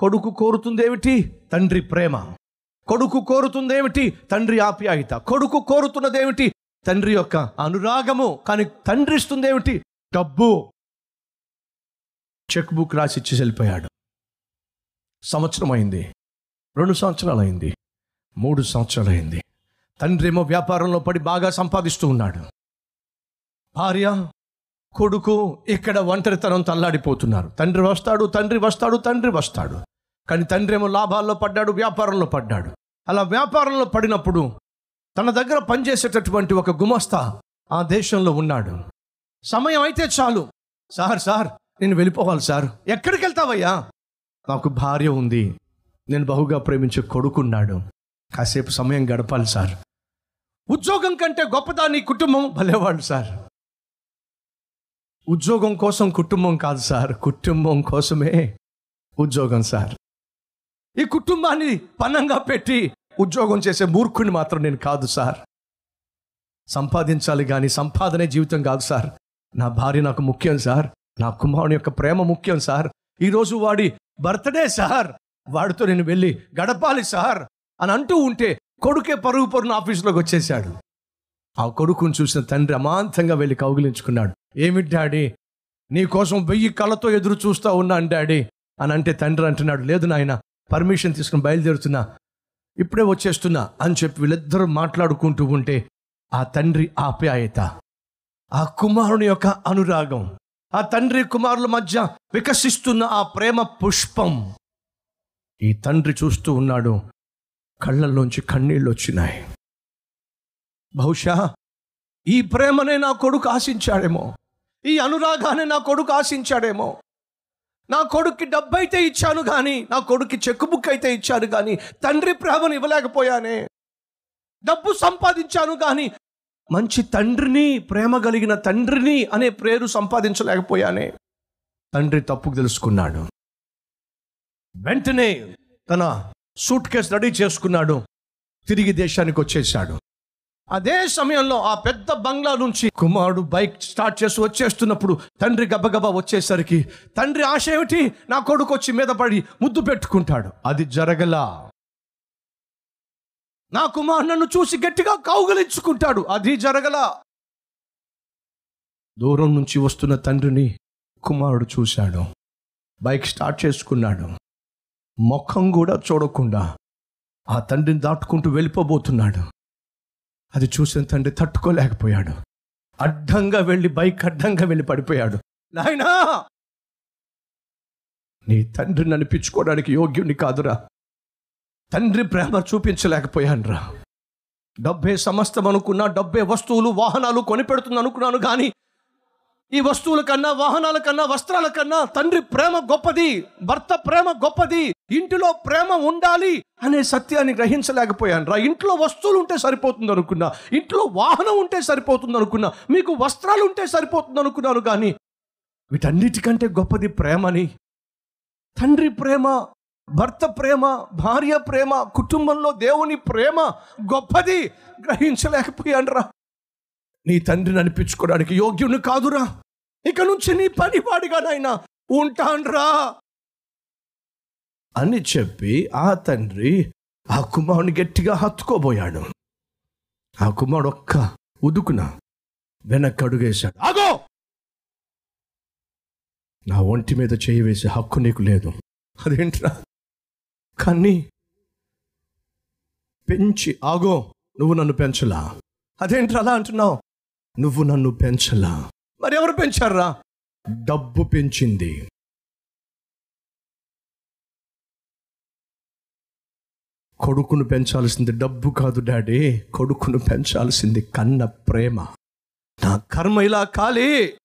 కొడుకు కోరుతుందేమిటి? తండ్రి ప్రేమ. కొడుకు కోరుతుందేమిటి? తండ్రి ఆప్యాయత. కొడుకు కోరుతున్నదేమిటి? తండ్రి యొక్క అనురాగము కానీ తండ్రి ఇస్తుందేమిటి? డబ్బు. చెక్ బుక్ రాసి ఇచ్చి వెళ్ళిపోయాడు. సంవత్సరం అయింది. రెండు సంవత్సరాలు అయింది. మూడు సంవత్సరాలు అయింది. తండ్రి ఏమో వ్యాపారంలో పడి బాగా సంపాదిస్తూ ఉన్నాడు. భార్య కొడుకు ఇక్కడ ఒంటరితనం తల్లాడిపోతున్నారు. తండ్రి వస్తాడు తండ్రి వస్తాడు తండ్రి వస్తాడు. కానీ తండ్రి ఏమో లాభాల్లో పడ్డాడు వ్యాపారంలో పడ్డాడు. అలా వ్యాపారంలో పడినప్పుడు తన దగ్గర పనిచేసేటటువంటి ఒక గుమస్తా ఆ దేశంలో ఉన్నాడు. సమయం అయితే చాలు. సార్ సార్ నేను వెళ్ళిపోవాలి సార్. ఎక్కడికి వెళ్తావయ్యా? నాకు భార్య ఉంది. నేను బహుగా ప్రేమించే కొడుకున్నాడు కాసేపు సమయం గడపాలి సార్. ఉద్యోగం కంటే గొప్పదా నీ కుటుంబం భలేవాడు సార్. ఉద్యోగం కోసం కుటుంబం కాదు సార్. కుటుంబం కోసమే ఉద్యోగం సార్. ఈ కుటుంబాన్ని పన్నంగా పెట్టి ఉద్యోగం చేసే మూర్ఖుని మాత్రం నేను కాదు సార్. సంపాదించాలి కానీ సంపాదనే జీవితం కాదు సార్. నా భార్య నాకు ముఖ్యం సార్. నా కుమారుని యొక్క ప్రేమ ముఖ్యం సార్. ఈరోజు వాడి బర్త్డే సార్. వాడితో నేను వెళ్ళి గడపాలి సార్ అని అంటూ ఉంటే కొడుకే పరుగు పరుగున ఆఫీసులోకి వచ్చేసాడు ఆ కొడుకుని చూసిన తండ్రి అమాంతంగా వెళ్ళి కౌగిలించుకున్నాడు. ఏమి డాడీ? నీ కోసం వెయ్యి కళ్ళతో ఎదురు చూస్తూ ఉన్నాను డాడీ అని అంటే తండ్రి అంటున్నాడు. లేదు నాయన పర్మిషన్ తీసుకుని బయలుదేరుతున్నా ఇప్పుడే వచ్చేస్తున్నా అని చెప్పి వీళ్ళిద్దరూ మాట్లాడుకుంటూ ఉంటే ఆ తండ్రి ఆప్యాయత ఆ కుమారుని యొక్క అనురాగం ఆ తండ్రి కుమారుల మధ్య వికసిస్తున్న ఆ ప్రేమ పుష్పం. ఈ తండ్రి చూస్తూ ఉన్నాడు కళ్ళల్లోంచి కన్నీళ్ళు వచ్చినాయి. బహుశా ఈ ప్రేమనే నా కొడుకు ఆశించాడేమో ఈ అనురాగాన్ని నా కొడుకు ఆశించాడేమో నా కొడుక్కి డబ్బు అయితే ఇచ్చాను కానీ నా కొడుక్కి చెక్ బుక్ అయితే ఇచ్చాను కానీ తండ్రి ప్రేమను ఇవ్వలేకపోయానే. డబ్బు సంపాదించాను కానీ మంచి తండ్రిని ప్రేమ కలిగిన తండ్రిని అనే పేరు సంపాదించలేకపోయానే. తండ్రి తప్పుకు తెలుసుకున్నాడు. వెంటనే తన సూట్ కేసు రెడీ చేసుకున్నాడు. తిరిగి దేశానికి వచ్చేసాడు అదే సమయంలో ఆ పెద్ద బంగ్లా నుంచి కుమారుడు బైక్ స్టార్ట్ చేసి వచ్చేస్తున్నప్పుడు తండ్రి గబగబా వచ్చేసరికి తండ్రి ఆశ ఏమిటి? నా కొడుకు వచ్చి మీద పడి ముద్దు పెట్టుకుంటాడు. అది జరగలా. నా కుమారు నన్ను చూసి గట్టిగా కౌగలించుకుంటాడు. అది జరగలా. దూరం నుంచి వస్తున్న తండ్రిని కుమారుడు చూశాడు. బైక్ స్టార్ట్ చేసుకున్నాడు. ముఖం కూడా చూడకుండా ఆ తండ్రిని దాటుకుంటూ వెళ్ళిపోబోతున్నాడు. అది చూసిన తండ్రి తట్టుకోలేకపోయాడు. అడ్డంగా వెళ్ళి బైక్ అడ్డంగా వెళ్ళి పడిపోయాడు. నాయనా! నీ తండ్రిని అనిపించుకోవడానికి యోగ్యుని కాదురా. తండ్రి ప్రేమ చూపించలేకపోయానురా. డబ్బే సమస్తం అనుకున్నా డబ్బే వస్తువులు వాహనాలు కొనిపెడుతుంది అనుకున్నాను కానీ ఈ వస్తువుల కన్నా వాహనాల కన్నా వస్త్రాల కన్నా తండ్రి ప్రేమ గొప్పది భర్త ప్రేమ గొప్పది ఇంటిలో ప్రేమ ఉండాలి అనే సత్యాన్ని గ్రహించలేకపోయాను రా. ఇంట్లో వస్తువులు ఉంటే సరిపోతుంది అనుకున్నా ఇంట్లో వాహనం ఉంటే సరిపోతుంది అనుకున్నా మీకు వస్త్రాలు ఉంటే సరిపోతుంది అనుకున్నాను కానీ వీటన్నిటికంటే గొప్పది ప్రేమని తండ్రి ప్రేమ భర్త ప్రేమ భార్య ప్రేమ కుటుంబంలో దేవుని ప్రేమ గొప్పది గ్రహించలేకపోయాను రా. నీ తండ్రిని అనిపించుకోవడానికి యోగ్యుని కాదురా. ఇక నుంచి నీ పనివాడిగా నాయనా ఉంటాన్రా. అని చెప్పి ఆ తండ్రి ఆ కుమారుని గట్టిగా హత్తుకోబోయాడు. ఆ కుమారుడు ఒక్క ఉదుకున వెనక్కి అడుగేశాడు ఆగో! నా ఒంటి మీద చేయి వేసే హక్కు నీకు లేదు. అదేంట్రా? కానీ పెంచి ఆగో నువ్వు నన్ను పెంచలా? అదేంట్రా అలా అంటున్నావు? నువ్వు నన్ను పెంచలా. మరి ఎవరు పెంచారా డబ్బు పెంచింది. కొడుకును పెంచాల్సింది డబ్బు కాదు డాడీ కొడుకును పెంచాల్సింది కన్న ప్రేమ. నా కర్మ ఇలా కాలే.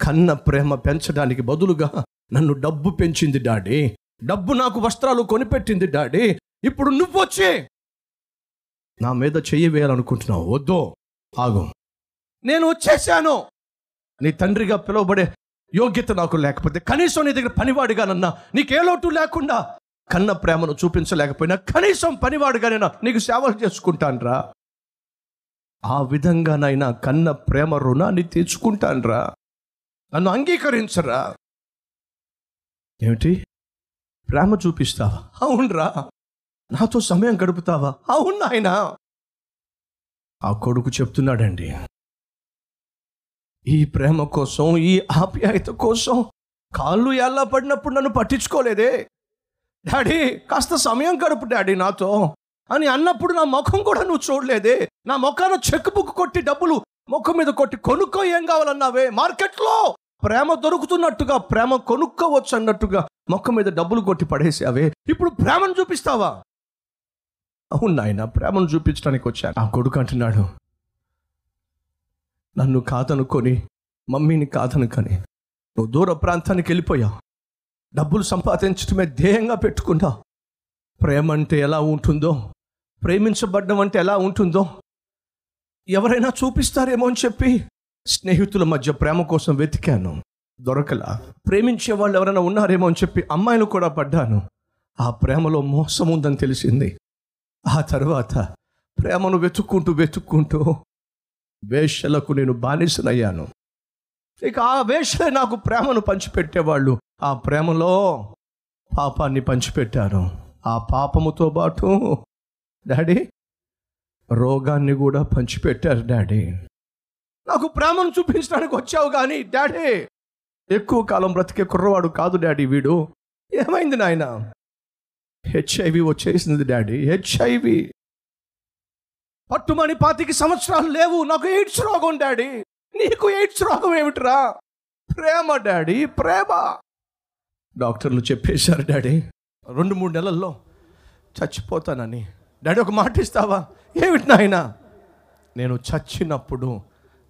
కన్న ప్రేమ పెంచడానికి బదులుగా నన్ను డబ్బు పెంచింది డాడీ. డబ్బు నాకు వస్త్రాలు కొనిపెట్టింది డాడీ. ఇప్పుడు నువ్వు వచ్చే నా మీద చెయ్యి వేయాలనుకుంటున్నావు. వద్దు. ఆగు. నేను వచ్చేసాను నీ తండ్రిగా పిలువబడే యోగ్యత నాకు లేకపోతే కనీసం నీ దగ్గర పనివాడిగానన్నా నీకే లోటు లేకుండా కన్న ప్రేమను చూపించలేకపోయినా కనీసం పనివాడుగానైనా నీకు సేవలు చేసుకుంటానరా. ఆ విధంగానైనా కన్న ప్రేమ రుణాన్ని తీర్చుకుంటానరా. నన్ను అంగీకరించరా. ఏమిటి? ప్రేమ చూపిస్తావా? అవునరా. నాతో సమయం గడుపుతావా? అవును ఆయన ఆ కొడుకు చెప్తున్నాడండి. ఈ ప్రేమ కోసం ఈ ఆప్యాయత కోసం కాళ్ళు ఎలా పడినప్పుడు నన్ను పట్టించుకోలేదే. డాడీ కాస్త సమయం గడుపు డాడీ నాతో. అని అన్నప్పుడు నా ముఖం కూడా నువ్వు చూడలేదే. నా ముఖాన చెక్ బుక్ కొట్టి డబ్బులు ముఖం మీద కొట్టి కొనుక్కో ఏం కావాలన్నావే? మార్కెట్లో ప్రేమ దొరుకుతున్నట్టుగా ప్రేమ కొనుక్కోవచ్చు అన్నట్టుగా ముఖం మీద డబ్బులు కొట్టి పడేసావే. ఇప్పుడు ప్రేమను చూపిస్తావా? అవును నాయన ప్రేమను చూపించడానికి వచ్చాను ఆ కొడుకు అంటున్నాడు నన్ను కాదనుకొని మమ్మీని కాదనుకొని నువ్వు దూర ప్రాంతానికి వెళ్ళిపోయావు డబ్బులు సంపాదించడమే ధ్యేయంగా పెట్టుకున్నావు ప్రేమ అంటే ఎలా ఉంటుందో ప్రేమించబడ్డం అంటే ఎలా ఉంటుందో ఎవరైనా చూపిస్తారేమో అని చెప్పి స్నేహితుల మధ్య ప్రేమ కోసం వెతికాను. దొరకలా. ప్రేమించే వాళ్ళు ఎవరైనా ఉన్నారేమో అని చెప్పి అమ్మాయిలు కూడా పడ్డాను. ఆ ప్రేమలో మోసం ఉందని తెలిసింది. ఆ తర్వాత ప్రేమను వెతుక్కుంటూ వెతుక్కుంటూ వేషలకు నేను బానిసనయ్యాను. ఇక ఆ వేషలే నాకు ప్రేమను పంచిపెట్టేవాళ్ళు. ఆ ప్రేమలో పాపాన్ని పంచిపెట్టారు ఆ పాపముతో పాటు డాడీ రోగాన్ని కూడా పంచిపెట్టారు డాడీ. నాకు ప్రేమను చూపించడానికి వచ్చావు కానీ డాడీ ఎక్కువ కాలం బ్రతికే కుర్రవాడు కాదు డాడీ వీడు. ఏమైంది నాయన? హెచ్ఐవి వచ్చేసింది డాడీ. హెచ్ఐవి పట్టుమని పాతికి సంవత్సరాలు లేవు. నాకు ఎయిడ్స్ రోగం డాడీ. నీకు ఎయిడ్స్ రోగం ఏమిట్రా? ప్రేమ డాడీ ప్రేమ. డాక్టర్లు చెప్పేశారు డాడీ. రెండు మూడు నెలల్లో చచ్చిపోతానని. డాడీ ఒక మాట ఇస్తావా? ఏమిటి నాయన? నేను చచ్చినప్పుడు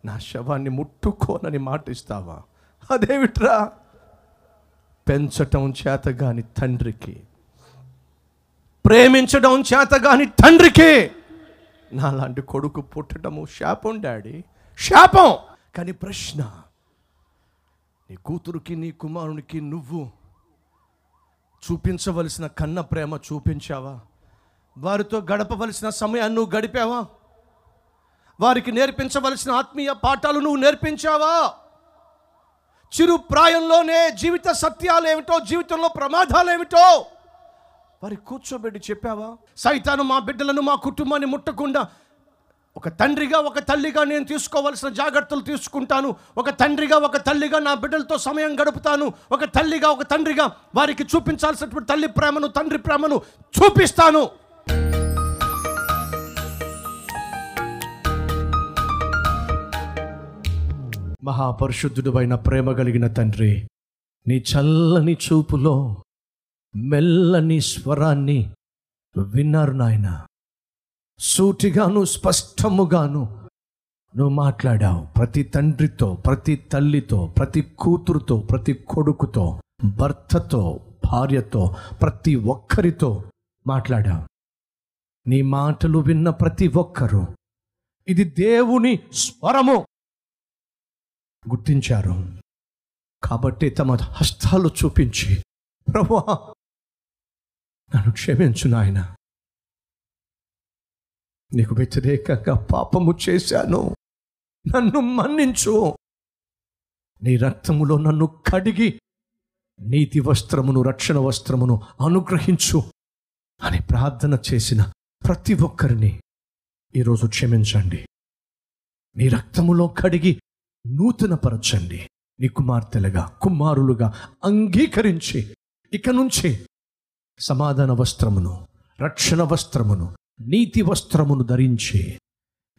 నా శవాన్ని ముట్టుకోనని మాట ఇస్తావా? అదేమిట్రా? పెంచటం చేతగాని తండ్రికి. ప్రేమించడం చేతగాని తండ్రికి. నాలాంటి కొడుకు పుట్టడము శాపం డాడీ. శాపం! కానీ ప్రశ్న నీ కూతురికి నీ కుమారునికి నువ్వు చూపించవలసిన కన్న ప్రేమ చూపించావా? వారితో గడపవలసిన సమయాన్ని నువ్వు గడిపావా? వారికి నేర్పించవలసిన ఆత్మీయ పాఠాలు నువ్వు నేర్పించావా? చిరు ప్రాయంలోనే జీవిత సత్యాలు ఏమిటో జీవితంలో ప్రమాదాలు ఏమిటో వారి కూర్చోబెట్టి చెప్పావా? సైతాను మా బిడ్డలను మా కుటుంబాన్ని ముట్టకుండా ఒక తండ్రిగా ఒక తల్లిగా నేను తీసుకోవాల్సిన జాగ్రత్తలు తీసుకుంటాను. ఒక తండ్రిగా ఒక తల్లిగా నా బిడ్డలతో సమయం గడుపుతాను. ఒక తల్లిగా ఒక తండ్రిగా వారికి చూపించాల్సినటువంటి తల్లి ప్రేమను తండ్రి ప్రేమను చూపిస్తాను. మహాపరిశుద్ధుడు అయిన ప్రేమ కలిగిన తండ్రి నీ చల్లని చూపులో మెల్లని స్వరాన్ని విన్నారు నాయన. సూటిగాను స్పష్టముగాను నువ్వు మాట్లాడావు. ప్రతి తండ్రితో ప్రతి తల్లితో ప్రతి కూతురుతో ప్రతి కొడుకుతో భర్తతో భార్యతో ప్రతి ఒక్కరితో మాట్లాడావు. నీ మాటలు విన్న ప్రతి ఒక్కరూ ఇది దేవుని స్వరము గుర్తించారు. కాబట్టి తమ హస్తాలు చూపించి ప్రభా నన్ను క్షమించు నాయన. నీకు వ్యతిరేకంగా పాపము చేశాను. నన్ను మన్నించు. నీ రక్తములో నన్ను కడిగి నీతి వస్త్రమును రక్షణ వస్త్రమును అనుగ్రహించు అని ప్రార్థన చేసిన ప్రతి ఒక్కరిని ఈరోజు క్షమించండి. నీ రక్తములో కడిగి నూతనపరచండి. నీ కుమార్తెలుగా కుమారులుగా అంగీకరించి ఇక నుంచి సమాధాన వస్త్రమును రక్షణ వస్త్రమును నీతి వస్త్రమును ధరించి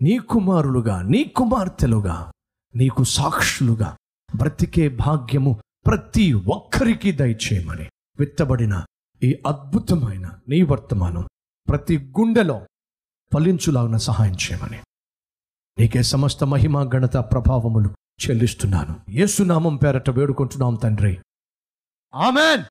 నీ కుమారులుగా నీ కుమార్తెలుగా నీకు సాక్షులుగా బ్రతికే భాగ్యము ప్రతి ఒక్కరికి దయచేయమని విత్తబడిన ఈ అద్భుతమైన నీ వర్తమానం ప్రతి గుండెలో ఫలించులాగిన సహాయం చేయమని. నీకే సమస్త మహిమ గణత ప్రభావములు చెల్లిస్తున్నాను. యేసునామం పేరట వేడుకుంటున్నాం తండ్రి. ఆమెన్.